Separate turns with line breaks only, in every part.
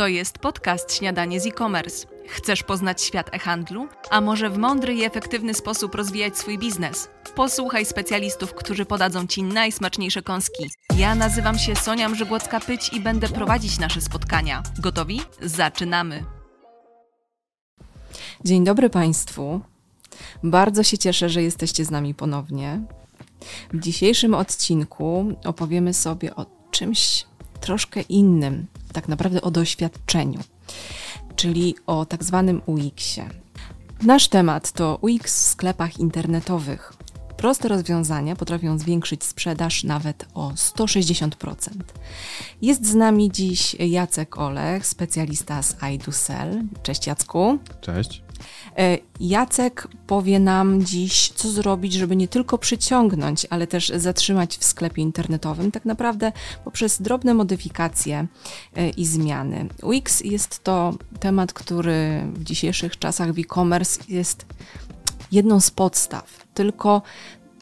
To jest podcast Śniadanie z e-commerce. Chcesz poznać świat e-handlu? A może w mądry i efektywny sposób rozwijać swój biznes? Posłuchaj specjalistów, którzy podadzą Ci najsmaczniejsze kąski. Ja nazywam się Sonia Mrzygłocka-Pyć i będę prowadzić nasze spotkania. Gotowi? Zaczynamy!
Dzień dobry Państwu. Bardzo się cieszę, że jesteście z nami ponownie. W dzisiejszym odcinku opowiemy sobie o czymś troszkę innym, tak naprawdę o doświadczeniu, czyli o tak zwanym UX-ie. Nasz temat to UX w sklepach internetowych. Proste rozwiązania potrafią zwiększyć sprzedaż nawet o 160%. Jest z nami dziś Jacek Olech, specjalista z iDoSell. Cześć Jacku.
Cześć.
E, Jacek powie nam dziś, co zrobić, żeby nie tylko przyciągnąć, ale też zatrzymać w sklepie internetowym, tak naprawdę poprzez drobne modyfikacje e, i zmiany. UX jest to temat, który w dzisiejszych czasach w e-commerce jest jedną z podstaw. Tylko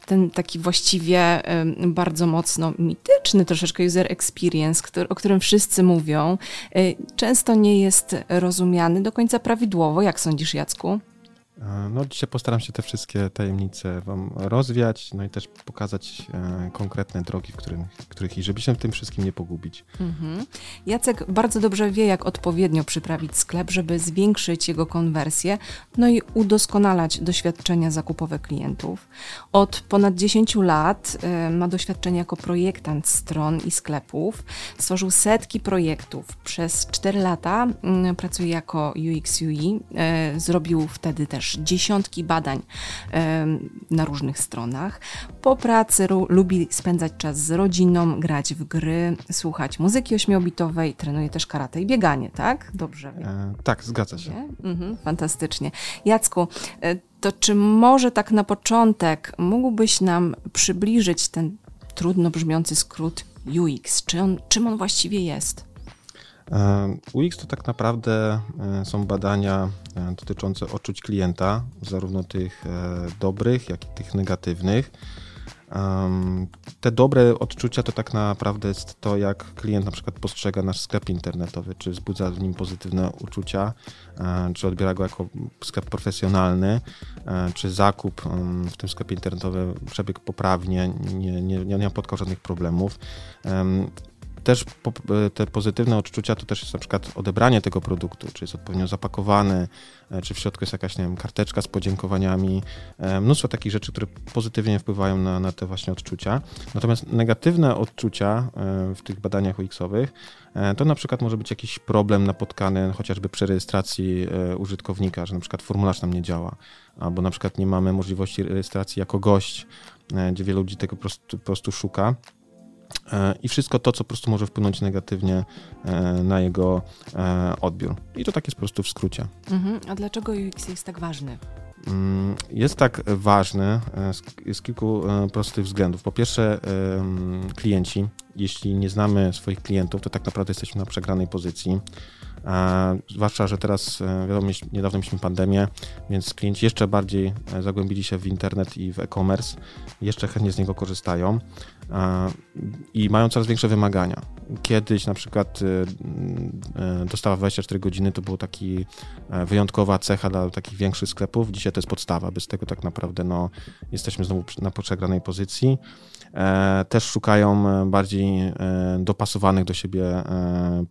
ten taki właściwie bardzo mocno mityczny troszeczkę user experience, który, o którym wszyscy mówią, e, często nie jest rozumiany do końca prawidłowo. Jak sądzisz, Jacku?
E, no, dzisiaj postaram się te wszystkie tajemnice Wam rozwiać, no i też pokazać e, konkretne drogi, w którym, których i żeby się w tym wszystkim nie pogubić. Mhm.
Jacek bardzo dobrze wie, jak odpowiednio przyprawić sklep, żeby zwiększyć jego konwersję, no i udoskonalać doświadczenia zakupowe klientów. Od ponad 10 lat e, ma doświadczenie jako projektant stron i sklepów. Stworzył setki projektów. Przez 4 lata mm, pracuje jako UX UI. E, zrobił wtedy też dziesiątki badań na różnych stronach. Po pracy lubi spędzać czas z rodziną, grać w gry, słuchać muzyki ośmiobitowej, trenuje też karate i bieganie, tak? Dobrze.
E, tak, zgadza się.
Mhm, fantastycznie. Jacku, e, to czy może tak na początek mógłbyś nam przybliżyć ten trudno brzmiący skrót UX? Czy on, czym on właściwie jest?
UX to tak naprawdę e, są badania e, dotyczące odczuć klienta, zarówno tych e, dobrych, jak i tych negatywnych. Te dobre odczucia to tak naprawdę jest to, jak klient na przykład postrzega nasz sklep internetowy, czy wzbudza w nim pozytywne uczucia, czy odbiera go jako sklep profesjonalny, czy zakup w tym sklepie internetowym przebiegł poprawnie, nie, nie, nie żadnych problemów też po, e, te pozytywne odczucia to też jest na przykład odebranie tego produktu, czy jest odpowiednio zapakowany, e, czy w środku jest jakaś, nie wiem, karteczka z podziękowaniami, e, mnóstwo takich rzeczy, które pozytywnie wpływają na, na te właśnie odczucia. Natomiast negatywne odczucia w tych badaniach UX-owych to na przykład może być jakiś problem napotkany chociażby przy rejestracji użytkownika, że na przykład formularz nam nie działa, albo na przykład nie mamy możliwości rejestracji jako gość, gdzie wielu ludzi tego po prostu, po prostu szuka. E, i wszystko to, co po prostu może wpłynąć negatywnie e, na jego e, odbiór. I to tak jest po prostu w skrócie.
Mhm. A dlaczego UX jest tak ważny?
Mm, jest tak ważny z, z kilku prostych względów. Po pierwsze, klienci, jeśli nie znamy swoich klientów, to tak naprawdę jesteśmy na przegranej pozycji. Zwłaszcza, że teraz wiadomo, niedawno mieliśmy pandemię, więc klienci jeszcze bardziej zagłębili się w internet i w e-commerce, jeszcze chętnie z niego korzystają i mają coraz większe wymagania. Kiedyś na przykład y, dostawa 24 godziny to była taki e, wyjątkowa cecha dla takich większych sklepów. Dzisiaj to jest podstawa. Bez tego tak naprawdę no, jesteśmy znowu na przegranej pozycji. E, też szukają e, bardziej dopasowanych do siebie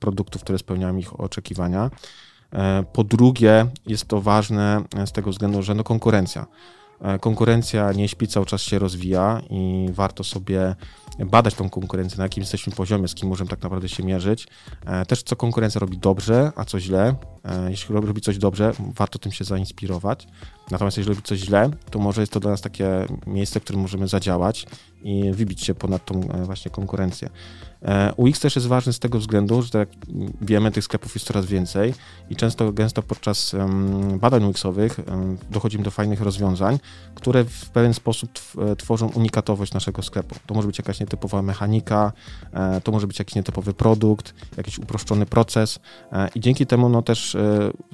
produktów, które spełniają ich oczekiwania. Po drugie, jest to ważne z tego względu, że no konkurencja. E, konkurencja nie śpi, cały czas się rozwija i warto sobie badać tą konkurencję, na jakim jesteśmy poziomie, z kim możemy tak naprawdę się mierzyć. E, też co konkurencja robi dobrze, a co źle. E, jeśli robi coś dobrze, warto tym się zainspirować. Natomiast jeśli robi coś źle, to może jest to dla nas takie miejsce, w którym możemy zadziałać i wybić się ponad tą właśnie konkurencję. E, UX też jest ważny z tego względu, że tak wiemy, tych sklepów jest coraz więcej i często, gęsto podczas badań UX-owych dochodzimy do fajnych rozwiązań, które w pewien sposób e, tworzą unikatowość naszego sklepu. To może być jakaś nietypowa mechanika, e, to może być jakiś nietypowy produkt, jakiś uproszczony proces i dzięki temu no, też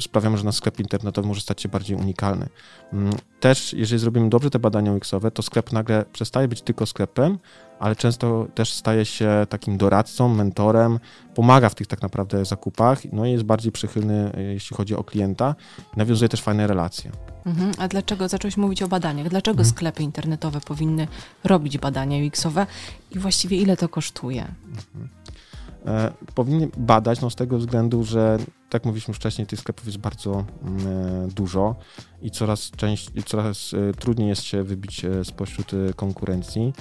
sprawiamy, że nasz sklep internetowy może stać się bardziej unikalny. Mm, też, jeżeli zrobimy dobrze te badania UX-owe, to sklep nagle przestaje być tylko sklepem, ale często też staje się takim doradcą, mentorem, pomaga w tych tak naprawdę zakupach, no i jest bardziej przychylny, jeśli chodzi o klienta, nawiązuje też fajne relacje.
Mhm. A dlaczego zacząłeś mówić o badaniach? Dlaczego mhm. sklepy internetowe powinny robić badania UX-owe i właściwie ile to kosztuje? Mhm.
E, powinny badać no, z tego względu, że tak mówiliśmy wcześniej, tych sklepów jest bardzo mm, e, dużo i coraz, częściej, coraz e, trudniej jest się wybić spośród konkurencji.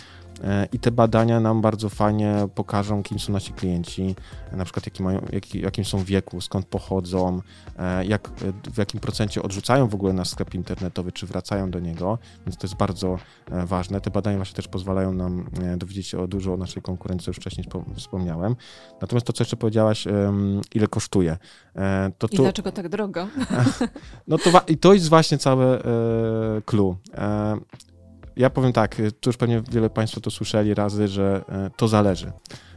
E, I te badania nam bardzo fajnie pokażą, kim są nasi klienci, na przykład jaki mają, jaki, jakim są wieku, skąd pochodzą, e, jak, w jakim procencie odrzucają w ogóle nasz sklep internetowy, czy wracają do niego, więc to jest bardzo e, ważne. Te badania właśnie też pozwalają nam dowiedzieć się o dużo o naszej konkurencji, już wcześniej wspomniałem. Natomiast to, co jeszcze powiedziałaś, ile kosztuje.
To tu... I dlaczego tak drogo?
No to, i to jest właśnie całe clue ja powiem tak, y, tu już pewnie wiele Państwa to słyszeli razy, że e, to zależy.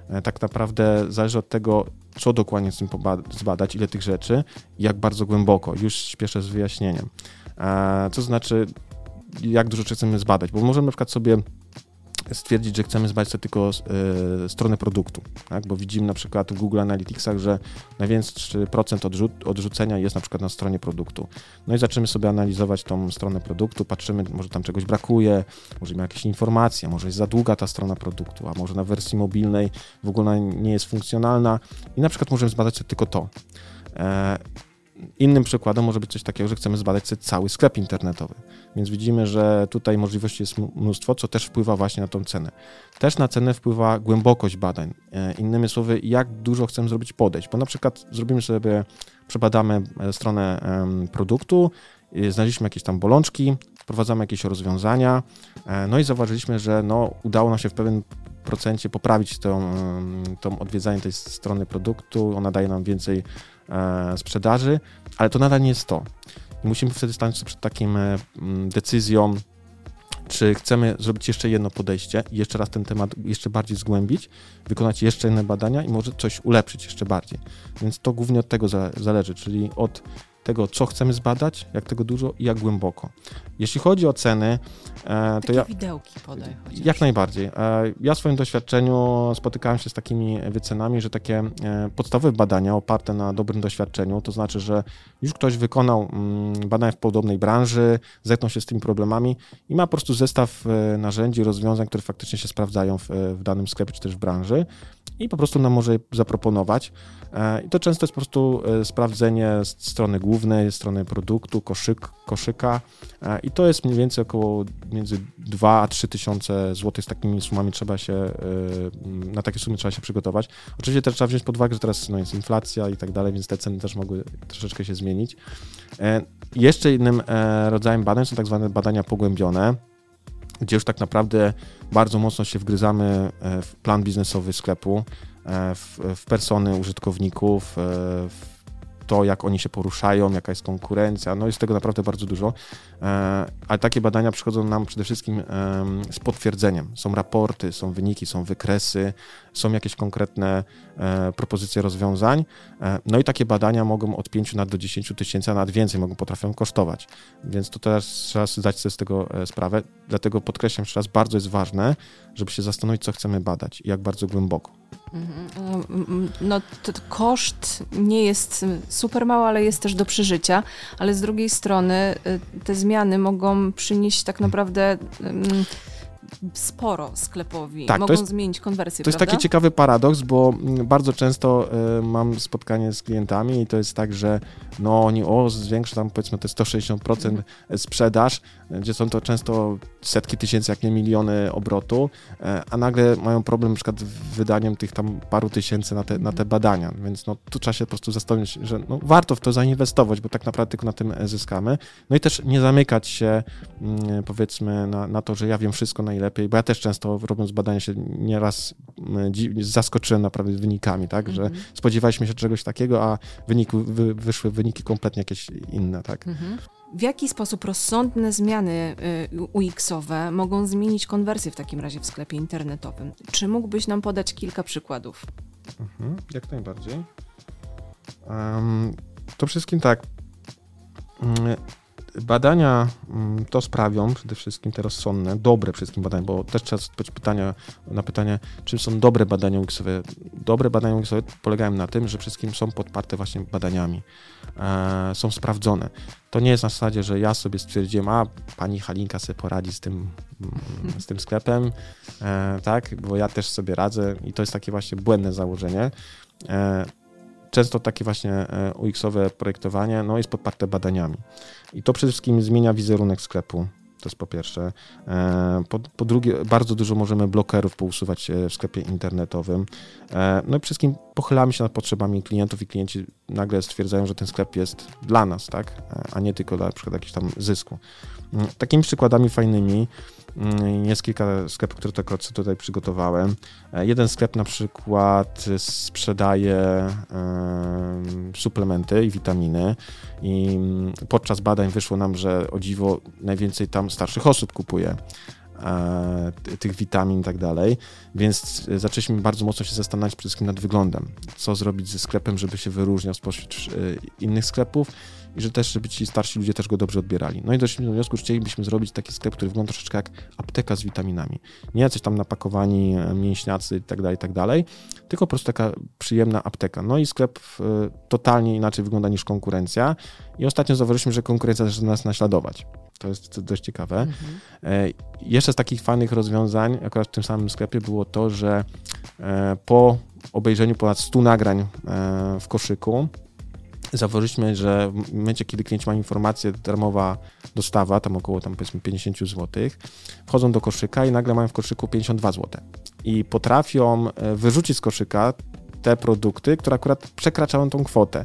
E, tak naprawdę zależy od tego, co dokładnie z tym zbadać, ile tych rzeczy jak bardzo głęboko. Już śpieszę z wyjaśnieniem. E, co znaczy, jak dużo chcemy zbadać, bo możemy na przykład sobie stwierdzić, że chcemy zbadać sobie tylko y, stronę produktu, tak? bo widzimy na przykład w Google Analyticsach, że największy procent odrzu odrzucenia jest na przykład na stronie produktu. No i zaczynamy sobie analizować tą stronę produktu, patrzymy, może tam czegoś brakuje, może ma jakieś informacje, może jest za długa ta strona produktu, a może na wersji mobilnej w ogóle nie jest funkcjonalna i na przykład możemy zbadać tylko to. E, Innym przykładem może być coś takiego, że chcemy zbadać sobie cały sklep internetowy. Więc widzimy, że tutaj możliwości jest mnóstwo, co też wpływa właśnie na tą cenę. Też na cenę wpływa głębokość badań. E, innymi słowy, jak dużo chcemy zrobić podejść, bo na przykład zrobimy sobie, przebadamy e, stronę produktu, znaleźliśmy jakieś tam bolączki, wprowadzamy jakieś rozwiązania, e, no i zauważyliśmy, że no, udało nam się w pewnym procencie poprawić tą, tą odwiedzanie tej strony produktu, ona daje nam więcej E, sprzedaży, ale to nadal nie jest to. I musimy wtedy stanąć przed takim e, decyzją, czy chcemy zrobić jeszcze jedno podejście jeszcze raz ten temat jeszcze bardziej zgłębić, wykonać jeszcze inne badania i może coś ulepszyć jeszcze bardziej. Więc to głównie od tego zależy, czyli od tego, co chcemy zbadać, jak tego dużo i jak głęboko. Jeśli chodzi o ceny,
e, to ja... widełki podaj. Chociaż.
Jak najbardziej. E, ja w swoim doświadczeniu spotykałem się z takimi wycenami, że takie e, podstawowe badania oparte na dobrym doświadczeniu, to znaczy, że już ktoś wykonał mm, badania w podobnej branży, zetknął się z tymi problemami i ma po prostu zestaw narzędzi, rozwiązań, które faktycznie się sprawdzają w, w danym sklepie czy też w branży i po prostu nam może je zaproponować. I to często jest po prostu sprawdzenie strony głównej, strony produktu, koszyk, koszyka, i to jest mniej więcej około między 2 a 3 tysiące złotych. Z takimi sumami trzeba się, e, na takie sumy trzeba się przygotować. Oczywiście też trzeba wziąć pod uwagę, że teraz no, jest inflacja i tak dalej, więc te ceny też mogły troszeczkę się zmienić. E, jeszcze innym e, rodzajem badań są tak zwane badania pogłębione, gdzie już tak naprawdę bardzo mocno się wgryzamy w plan biznesowy sklepu, w, w persony użytkowników, w to, jak oni się poruszają, jaka jest konkurencja, no jest tego naprawdę bardzo dużo, e, ale takie badania przychodzą nam przede wszystkim z potwierdzeniem. Są raporty, są wyniki, są wykresy, są jakieś konkretne e, propozycje rozwiązań, e, no i takie badania mogą od 5 do 10 tysięcy, a nawet więcej mogą, potrafią kosztować, więc to teraz trzeba zdać sobie z tego sprawę, dlatego podkreślam jeszcze raz, bardzo jest ważne, żeby się zastanowić, co chcemy badać i jak bardzo głęboko.
Mhm. No, to koszt nie jest super mały, ale jest też do przeżycia, ale z drugiej strony y, te zmiany mogą przynieść tak naprawdę sporo sklepowi. Tak, Mogą jest, zmienić konwersję,
To jest taki ciekawy paradoks, bo mm, bardzo często y, mam spotkanie z klientami i to jest tak, że no oni o, zwiększy tam powiedzmy te 160% mhm. sprzedaż, gdzie są to często setki tysięcy, jak nie miliony obrotu, e, a nagle mają problem na przykład z wydaniem tych tam paru tysięcy na te, na te mhm. badania, więc no tu trzeba się po prostu zastanowić, że no, warto w to zainwestować, bo tak naprawdę tylko na tym zyskamy. No i też nie zamykać się mm, powiedzmy na, na to, że ja wiem wszystko najlepiej, bo ja też często robiąc badania się nieraz mm, zaskoczyłem naprawdę wynikami, tak, że mhm. spodziewaliśmy się czegoś takiego, a wyniku, wy, wyszły wyniki kompletnie jakieś inne, tak. Mhm.
W jaki sposób rozsądne zmiany y, UX-owe mogą zmienić konwersję w takim razie w sklepie internetowym? Czy mógłbyś nam podać kilka przykładów?
Mhm, jak najbardziej. Um, to wszystkim tak. Um, badania mm, to sprawią, przede wszystkim te rozsądne, dobre wszystkim badania, bo też trzeba odpowiedzieć pytania, na pytanie, czym są dobre badania UX-owe. Dobre badania UX-owe polegają na tym, że wszystkim są podparte właśnie badaniami, e, są sprawdzone. To nie jest na zasadzie, że ja sobie stwierdziłem, a pani Halinka sobie poradzi z tym, mm, z tym sklepem, e, tak, bo ja też sobie radzę i to jest takie właśnie błędne założenie. E, często takie właśnie e, UX-owe projektowanie no, jest podparte badaniami. I to przede wszystkim zmienia wizerunek sklepu. To jest po pierwsze. E, po, po, drugie, bardzo dużo możemy blokerów pousuwać e, w sklepie internetowym. No i przede wszystkim pochylamy się nad potrzebami klientów i klienci nagle stwierdzają, że ten sklep jest dla nas, tak? A nie tylko dla na przykład jakiegoś tam zysku. Takimi przykładami fajnymi Mm, jest kilka sklepów, które tylko tutaj przygotowałem. E, jeden sklep na przykład sprzedaje suplementy i witaminy i mm, podczas badań wyszło nam, że o dziwo najwięcej tam starszych osób kupuje tych witamin i tak dalej, więc zaczęliśmy bardzo mocno się zastanawiać przede wszystkim nad wyglądem. Co zrobić ze sklepem, żeby się wyróżniał spośród e, innych sklepów i że też, żeby ci starsi ludzie też go dobrze odbierali. No i doszliśmy do wniosku, że chcielibyśmy zrobić taki sklep, który wygląda troszeczkę jak apteka z witaminami. Nie jacyś tam napakowani e, mięśniacy i tak dalej, i tak tylko po prostu taka przyjemna apteka. No i sklep e, totalnie inaczej wygląda niż konkurencja i ostatnio zauważyliśmy, że konkurencja zaczyna nas naśladować. To jest dość ciekawe. Mhm. E, jeszcze z takich fajnych rozwiązań, akurat w tym samym sklepie, było to, że po obejrzeniu ponad 100 nagrań w koszyku, zauważyliśmy, że w momencie, kiedy klient ma informację, darmowa dostawa, tam około tam powiedzmy 50 zł, wchodzą do koszyka i nagle mają w koszyku 52 zł. I potrafią e, wyrzucić z koszyka te produkty, które akurat przekraczają tą kwotę.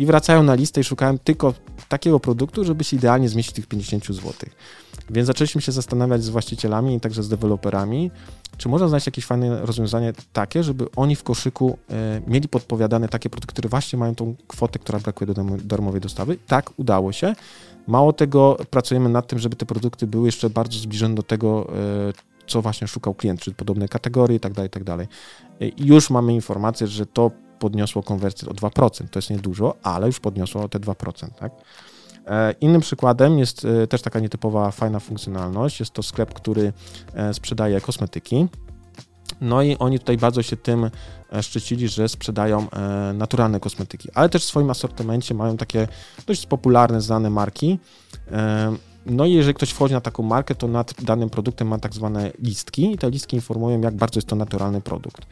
I wracają na listę i szukają tylko takiego produktu, żeby się idealnie zmieścić tych 50 zł. Więc zaczęliśmy się zastanawiać z właścicielami i także z deweloperami, czy można znaleźć jakieś fajne rozwiązanie takie, żeby oni w koszyku e, mieli podpowiadane takie produkty, które właśnie mają tą kwotę, która brakuje do darmowej dostawy. Tak, udało się. Mało tego, pracujemy nad tym, żeby te produkty były jeszcze bardzo zbliżone do tego, e, co właśnie szukał klient, czyli podobne kategorie i tak dalej, tak. E, już mamy informację, że to podniosło konwersję o 2%. To jest niedużo, ale już podniosło te 2%, tak? E, innym przykładem jest e, też taka nietypowa, fajna funkcjonalność. Jest to sklep, który e, sprzedaje kosmetyki. No i oni tutaj bardzo się tym szczycili, że sprzedają naturalne kosmetyki, ale też w swoim asortymencie mają takie dość popularne, znane marki. No i jeżeli ktoś wchodzi na taką markę, to nad danym produktem ma tak zwane listki i te listki informują, jak bardzo jest to naturalny produkt.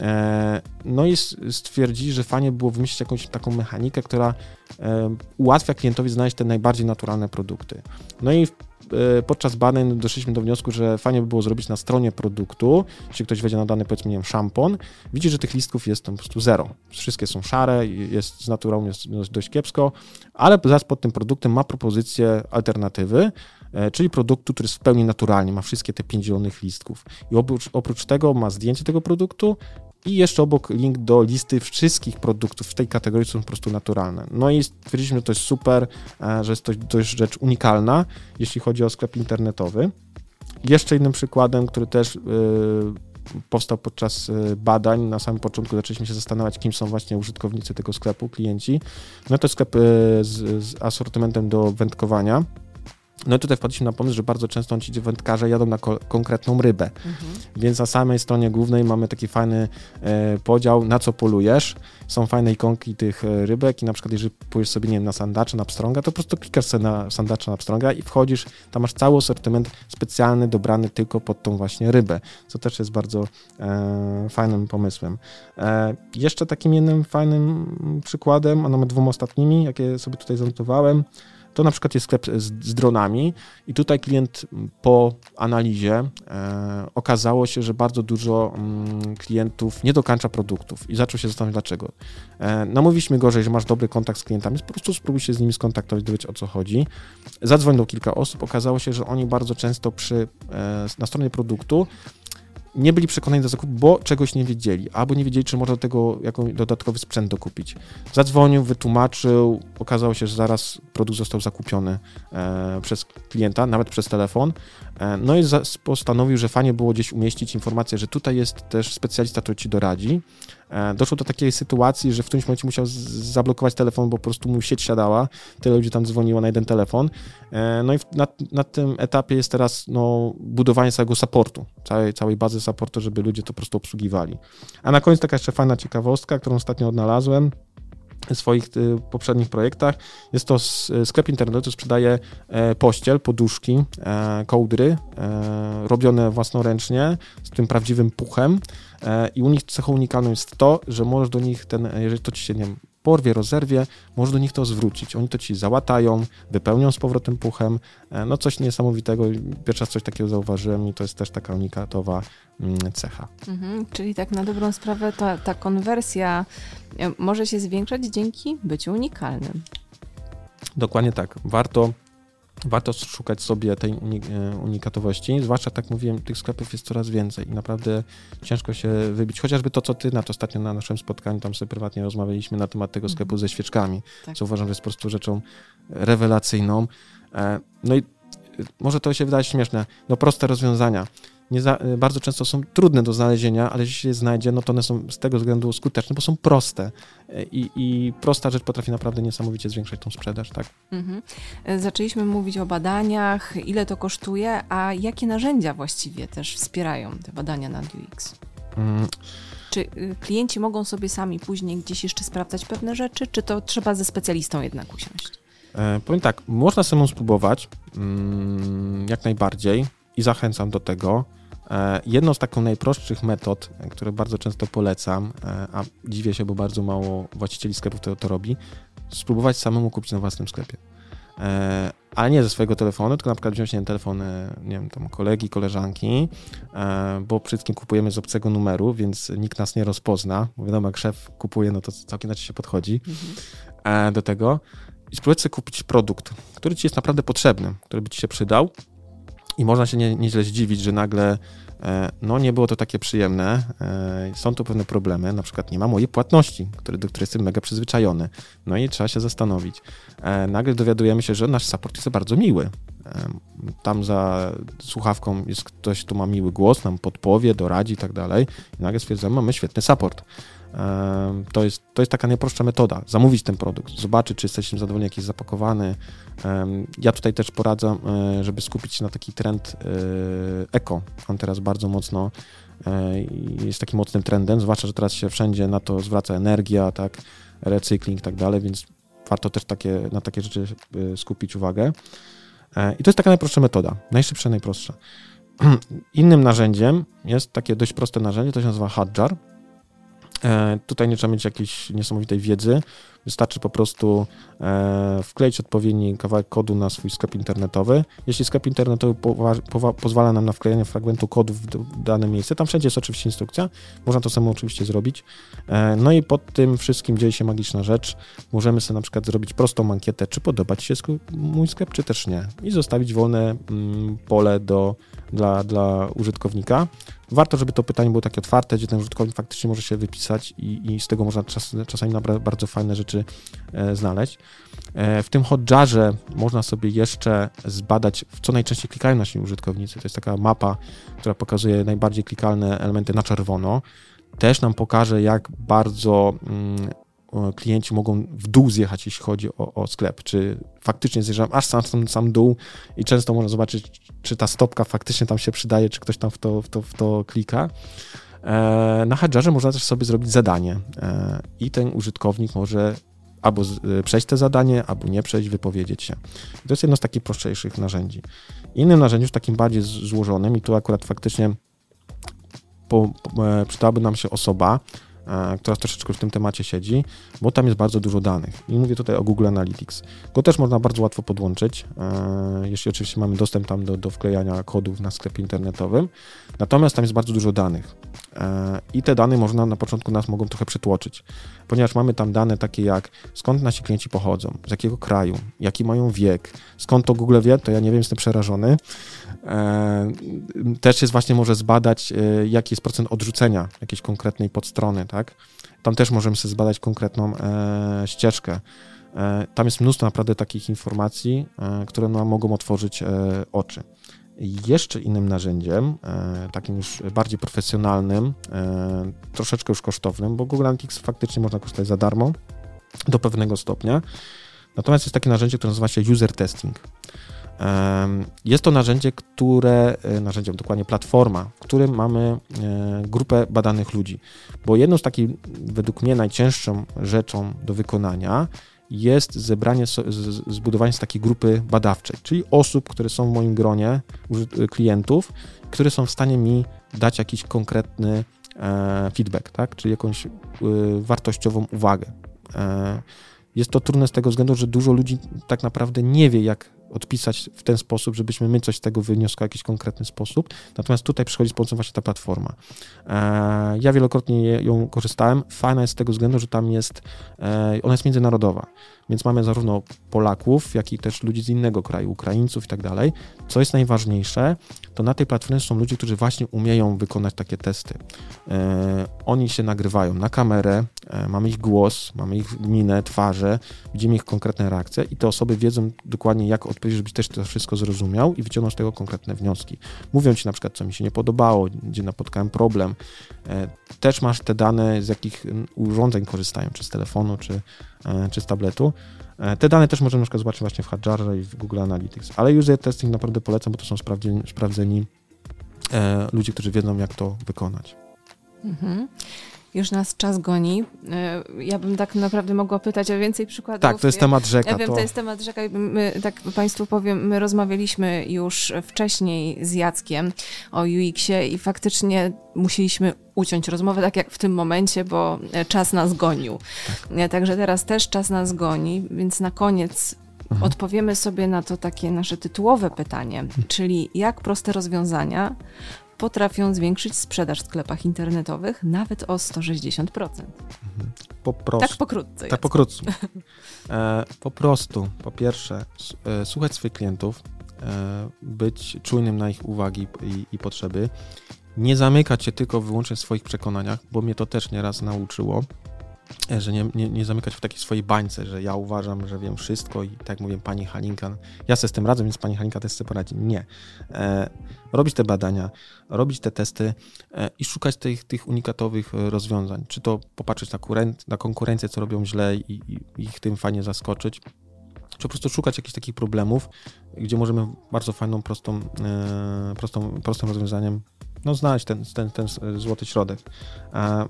E, no i stwierdzi, że fajnie było wymyślić jakąś taką mechanikę, która e, ułatwia klientowi znaleźć te najbardziej naturalne produkty. No i podczas badań doszliśmy do wniosku, że fajnie by było zrobić na stronie produktu, jeśli ktoś wejdzie na dany, powiedzmy, nie wiem, szampon, widzi, że tych listków jest tam po prostu zero. Wszystkie są szare, jest z naturą jest dość kiepsko, ale zaraz pod tym produktem ma propozycję alternatywy, czyli produktu, który jest w pełni naturalny, ma wszystkie te pięć zielonych listków. I oprócz, oprócz tego ma zdjęcie tego produktu i jeszcze obok link do listy wszystkich produktów w tej kategorii, są po prostu naturalne. No i stwierdziliśmy, że to jest super, e, że jest to, jest rzecz unikalna, jeśli chodzi o sklep internetowy. Jeszcze innym przykładem, który też yy, powstał podczas e, badań. Na samym początku zaczęliśmy się zastanawiać, kim są właśnie użytkownicy tego sklepu, klienci. No to sklep z, z asortymentem do wędkowania. No i tutaj wpadliśmy na pomysł, że bardzo często ci wędkarze jadą na konkretną rybę. Mhm. Więc na samej stronie głównej mamy taki fajny e, podział, na co polujesz. Są fajne ikonki tych e, rybek i na przykład jeżeli pójdziesz sobie, nie wiem, na sandacza, na pstrąga, to po prostu klikasz sobie na sandacza, na pstrąga i wchodzisz, tam masz cały asortyment specjalny, dobrany tylko pod tą właśnie rybę, co też jest bardzo e, fajnym pomysłem. E, jeszcze takim jednym fajnym przykładem, a nawet dwoma ostatnimi, jakie sobie tutaj zanotowałem, to na przykład jest sklep z, z dronami i tutaj klient po analizie e, okazało się, że bardzo dużo mm, klientów nie dokańcza produktów i zaczął się zastanawiać dlaczego. E, namówiliśmy gorzej, że masz dobry kontakt z klientami, po prostu spróbuj się z nimi skontaktować, dowiedzieć o co chodzi. Zadzwoń do kilka osób, okazało się, że oni bardzo często przy, e, na stronie produktu nie byli przekonani do zakupu, bo czegoś nie wiedzieli, albo nie wiedzieli, czy można tego jakiś dodatkowy sprzęt dokupić. Zadzwonił, wytłumaczył, okazało się, że zaraz produkt został zakupiony e, przez klienta, nawet przez telefon. E, no i za, postanowił, że fajnie było gdzieś umieścić informację, że tutaj jest też specjalista, który ci doradzi. E, doszło do takiej sytuacji, że w którymś momencie musiał zablokować telefon, bo po prostu mu sieć siadała, tyle ludzi tam dzwoniło na jeden telefon. E, no i na, na tym etapie jest teraz no, budowanie całego supportu, całej, całej bazy supportu, żeby ludzie to po prostu obsługiwali. A na koniec taka jeszcze fajna ciekawostka, którą ostatnio odnalazłem swoich y, poprzednich projektach. Jest to sklep internetowy, który sprzedaje e, pościel, poduszki, kołdry robione własnoręcznie z tym prawdziwym puchem E, I u nich cechą unikalną jest to, że możesz do nich ten, jeżeli to ci się nie porwie, rozerwie, możesz do nich to zwrócić. Oni to ci załatają, wypełnią z powrotem puchem. E, no coś niesamowitego. Pierwszy raz coś takiego zauważyłem i to jest też taka unikatowa mm, cecha.
Mhm, czyli tak na dobrą sprawę ta, ta konwersja e, może się zwiększać dzięki byciu unikalnym.
Dokładnie tak. Warto warto szukać sobie tej e, unikatowości, zwłaszcza tak mówiłem, tych sklepów jest coraz więcej i naprawdę ciężko się wybić. Chociażby to, co ty na to ostatnio na naszym spotkaniu, tam sobie prywatnie rozmawialiśmy na temat tego sklepu ze świeczkami, tak. co uważam, że jest po prostu rzeczą rewelacyjną. E, no i e, może to się wydaje śmieszne, no proste rozwiązania za, y, bardzo często są trudne do znalezienia, ale jeśli je znajdzie, no to one są z tego względu skuteczne, bo są proste. Y, I, i prosta rzecz potrafi naprawdę niesamowicie zwiększać tą sprzedaż, tak? Mhm.
Y, zaczęliśmy mówić o badaniach, ile to kosztuje, a jakie narzędzia właściwie też wspierają te badania nad UX? Mhm. Czy klienci mogą sobie sami później gdzieś jeszcze sprawdzać pewne rzeczy, czy to trzeba ze specjalistą jednak usiąść?
E, powiem tak, można samemu spróbować, mm, jak najbardziej i zachęcam do tego. E, jedną z takich najprostszych metod, które bardzo często polecam, e, a dziwię się, bo bardzo mało właścicieli sklepów to, to robi, spróbować samemu kupić na własnym sklepie. E, ale nie ze swojego telefonu, tylko na przykład wziąć nie wiem, telefon nie wiem, tam kolegi, koleżanki, bo wszystkim kupujemy z obcego numeru, więc nikt nas nie rozpozna. Bo wiadomo, jak szef kupuje, no to całkiem inaczej się podchodzi mhm. do tego. I spróbować sobie kupić produkt, który ci jest naprawdę potrzebny, który by ci się przydał, i można się nie, nieźle zdziwić, że nagle e, no nie było to takie przyjemne. E, są tu pewne problemy, na przykład nie ma mojej płatności, do której jestem mega przyzwyczajony. No i trzeba się zastanowić. E, nagle dowiadujemy się, że nasz support jest bardzo miły. Tam za słuchawką jest ktoś, kto ma miły głos, nam podpowie, doradzi i tak dalej. I nagle stwierdzamy, mamy świetny support. To jest, to jest taka najprostsza metoda. Zamówić ten produkt, zobaczyć, czy jesteśmy zadowoleni, jak jest zapakowany. Ja tutaj też poradzam, e, żeby skupić się na taki trend e, eko. On teraz bardzo mocno e, jest takim mocnym trendem, zwłaszcza, że teraz się wszędzie na to zwraca energia, tak, recykling i tak dalej, więc warto też takie, na takie rzeczy skupić uwagę. I to jest taka najprostsza metoda, najszybsza, najprostsza. Innym narzędziem jest takie dość proste narzędzie, to się nazywa Hotjar. E, tutaj nie trzeba mieć jakiejś niesamowitej wiedzy. Wystarczy po prostu e, wkleić odpowiedni kawałek kodu na swój sklep internetowy. Jeśli sklep internetowy pozwala nam na wklejanie fragmentu kodu w dane miejsce, tam wszędzie jest oczywiście instrukcja, można to samo oczywiście zrobić. E, no i pod tym wszystkim dzieje się magiczna rzecz. Możemy sobie na przykład zrobić prostą ankietę, czy podoba Ci się mój sklep, czy też nie. I zostawić wolne mm, pole do, dla, dla użytkownika warto, żeby to pytanie było takie otwarte, gdzie ten użytkownik faktycznie może się wypisać i, i z tego można czas, czasami bardzo fajne rzeczy e, znaleźć. E, w tym hotjarze można sobie jeszcze zbadać, w co najczęściej klikają nasi użytkownicy. To jest taka mapa, która pokazuje najbardziej klikalne elementy na czerwono. Też nam pokaże, jak bardzo mm, klienci mogą w dół zjechać, jeśli chodzi o, o sklep. Czy faktycznie zjeżdżam aż sam, sam, sam dół i często można zobaczyć, czy ta stopka faktycznie tam się przydaje, czy ktoś tam w to, w to, w to klika. E, na Hadżarze można też sobie zrobić zadanie e, i ten użytkownik może albo e, przejść te zadanie, albo nie przejść, wypowiedzieć się. To jest jedno z takich prostszych narzędzi. Innym narzędziem, już takim bardziej złożonym, i tu akurat faktycznie przydałaby nam się osoba, E, która troszeczkę w tym temacie siedzi, bo tam jest bardzo dużo danych. I mówię tutaj o Google Analytics. Go też można bardzo łatwo podłączyć, e, jeśli oczywiście mamy dostęp tam do, do wklejania kodów na sklepie internetowym. Natomiast tam jest bardzo dużo danych. E, I te dane można na początku nas mogą trochę przytłoczyć, ponieważ mamy tam dane takie jak skąd nasi klienci pochodzą, z jakiego kraju, jaki mają wiek, skąd to Google wie, to ja nie wiem, jestem przerażony. Też jest właśnie może zbadać, jaki jest procent odrzucenia jakiejś konkretnej podstrony, tak? Tam też możemy sobie zbadać konkretną e, ścieżkę. E, tam jest mnóstwo naprawdę takich informacji, e, które nam mogą otworzyć e, oczy. Jeszcze innym narzędziem, e, takim już bardziej profesjonalnym, e, troszeczkę już kosztownym, bo Google Analytics faktycznie można korzystać za darmo do pewnego stopnia. Natomiast jest takie narzędzie, które nazywa się user testing. Jest to narzędzie, które, e, narzędzie, dokładnie platforma, w którym mamy grupę badanych ludzi. Bo jedną z takich, według mnie, najcięższą rzeczą do wykonania jest zebranie, zbudowanie z takiej grupy badawczej, czyli osób, które są w moim gronie klientów, które są w stanie mi dać jakiś konkretny e, feedback, tak? czyli jakąś e, wartościową uwagę. E, jest to trudne z tego względu, że dużo ludzi tak naprawdę nie wie, jak odpisać w ten sposób, żebyśmy my coś z tego wyniosli w jakiś konkretny sposób. Natomiast tutaj przychodzi z pomocą właśnie ta platforma. E, ja wielokrotnie ją korzystałem. Fajna jest z tego względu, że tam jest, e, ona jest międzynarodowa. Więc mamy zarówno Polaków, jak i też ludzi z innego kraju, Ukraińców i tak dalej. Co jest najważniejsze, to na tej platformie są ludzie, którzy właśnie umieją wykonać takie testy. E, oni się nagrywają na kamerę, e, mamy ich głos, mamy ich minę, twarze, widzimy ich konkretne reakcje i te osoby wiedzą dokładnie, jak odpowiedzieć, żebyś też to wszystko zrozumiał i wyciągnął z tego konkretne wnioski. Mówią ci na przykład, co mi się nie podobało, gdzie napotkałem problem. E, też masz te dane, z jakich urządzeń korzystają, czy z telefonu, czy, e, czy z tabletu. E, te dane też możemy na przykład zobaczyć właśnie w Hotjarze i w Google Analytics, ale user testing naprawdę polecam, bo to są sprawdzeni, sprawdzeni ludzie, którzy wiedzą, jak to wykonać. Mhm.
Już nas czas goni. E, ja bym tak naprawdę mogła pytać o więcej przykładów.
Tak, to jest temat rzeka.
Ja wiem, to, to jest temat rzeka. My, tak Państwu powiem, my rozmawialiśmy już wcześniej z Jackiem o UX-ie i faktycznie musieliśmy uciąć rozmowę tak jak w tym momencie, bo czas nas gonił. Tak. E, także teraz też czas nas goni, więc na koniec mhm. odpowiemy sobie na to takie nasze tytułowe pytanie, mhm. czyli jak proste rozwiązania potrafią zwiększyć sprzedaż w sklepach internetowych nawet o 160%. Mhm.
Po prostu.
Tak pokrótce.
Tak pokrótce. E, po prostu, po pierwsze, e, słuchać swoich klientów, e, być czujnym na ich uwagi i, i potrzeby, nie zamykać się tylko wyłącznie w swoich przekonaniach, bo mnie to też nieraz nauczyło że nie, nie, nie, zamykać w takiej swojej bańce, że ja uważam, że wiem wszystko i tak jak mówię, pani Halinka, ja sobie z tym radzę, więc pani Halinka też sobie poradzi. Nie. E, robić te badania, robić te testy e, i szukać tych, tych unikatowych e, rozwiązań. Czy to popatrzeć na, kurent, na konkurencję, co robią źle i, i, ich tym fajnie zaskoczyć, czy po prostu szukać jakichś takich problemów, gdzie możemy bardzo fajną, prostą, e, prostą, prostym rozwiązaniem no, znaleźć ten, ten, ten złoty środek. E,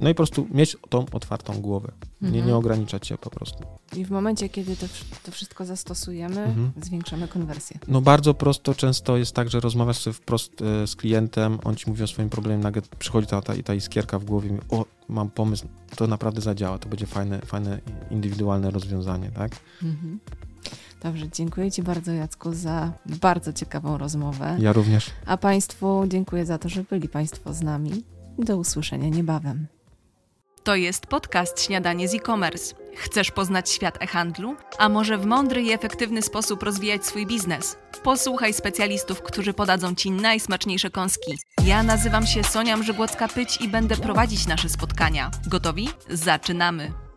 no i po prostu mieć tą otwartą głowę. Mhm. Nie, nie ograniczać się po prostu.
I w momencie, kiedy to, to wszystko zastosujemy, mhm. zwiększamy konwersję.
No bardzo prosto często jest tak, że rozmawiasz sobie wprost e, z klientem, on ci mówi o swoim problemie, nagle przychodzi ta, ta, ta iskierka w głowie mówi, o, mam pomysł, to naprawdę zadziała, to będzie fajne, fajne indywidualne rozwiązanie, tak? Mhm.
Dobrze, dziękuję Ci bardzo Jacku za bardzo ciekawą rozmowę.
Ja również.
A Państwu dziękuję za to, że byli Państwo z nami. Do usłyszenia niebawem.
To jest podcast Śniadanie z e-commerce. Chcesz poznać świat e-handlu? A może w mądry i efektywny sposób rozwijać swój biznes? Posłuchaj specjalistów, którzy podadzą Ci najsmaczniejsze kąski. Ja nazywam się Sonia Mrzygłocka-Pyć i będę prowadzić nasze spotkania. Gotowi? Zaczynamy!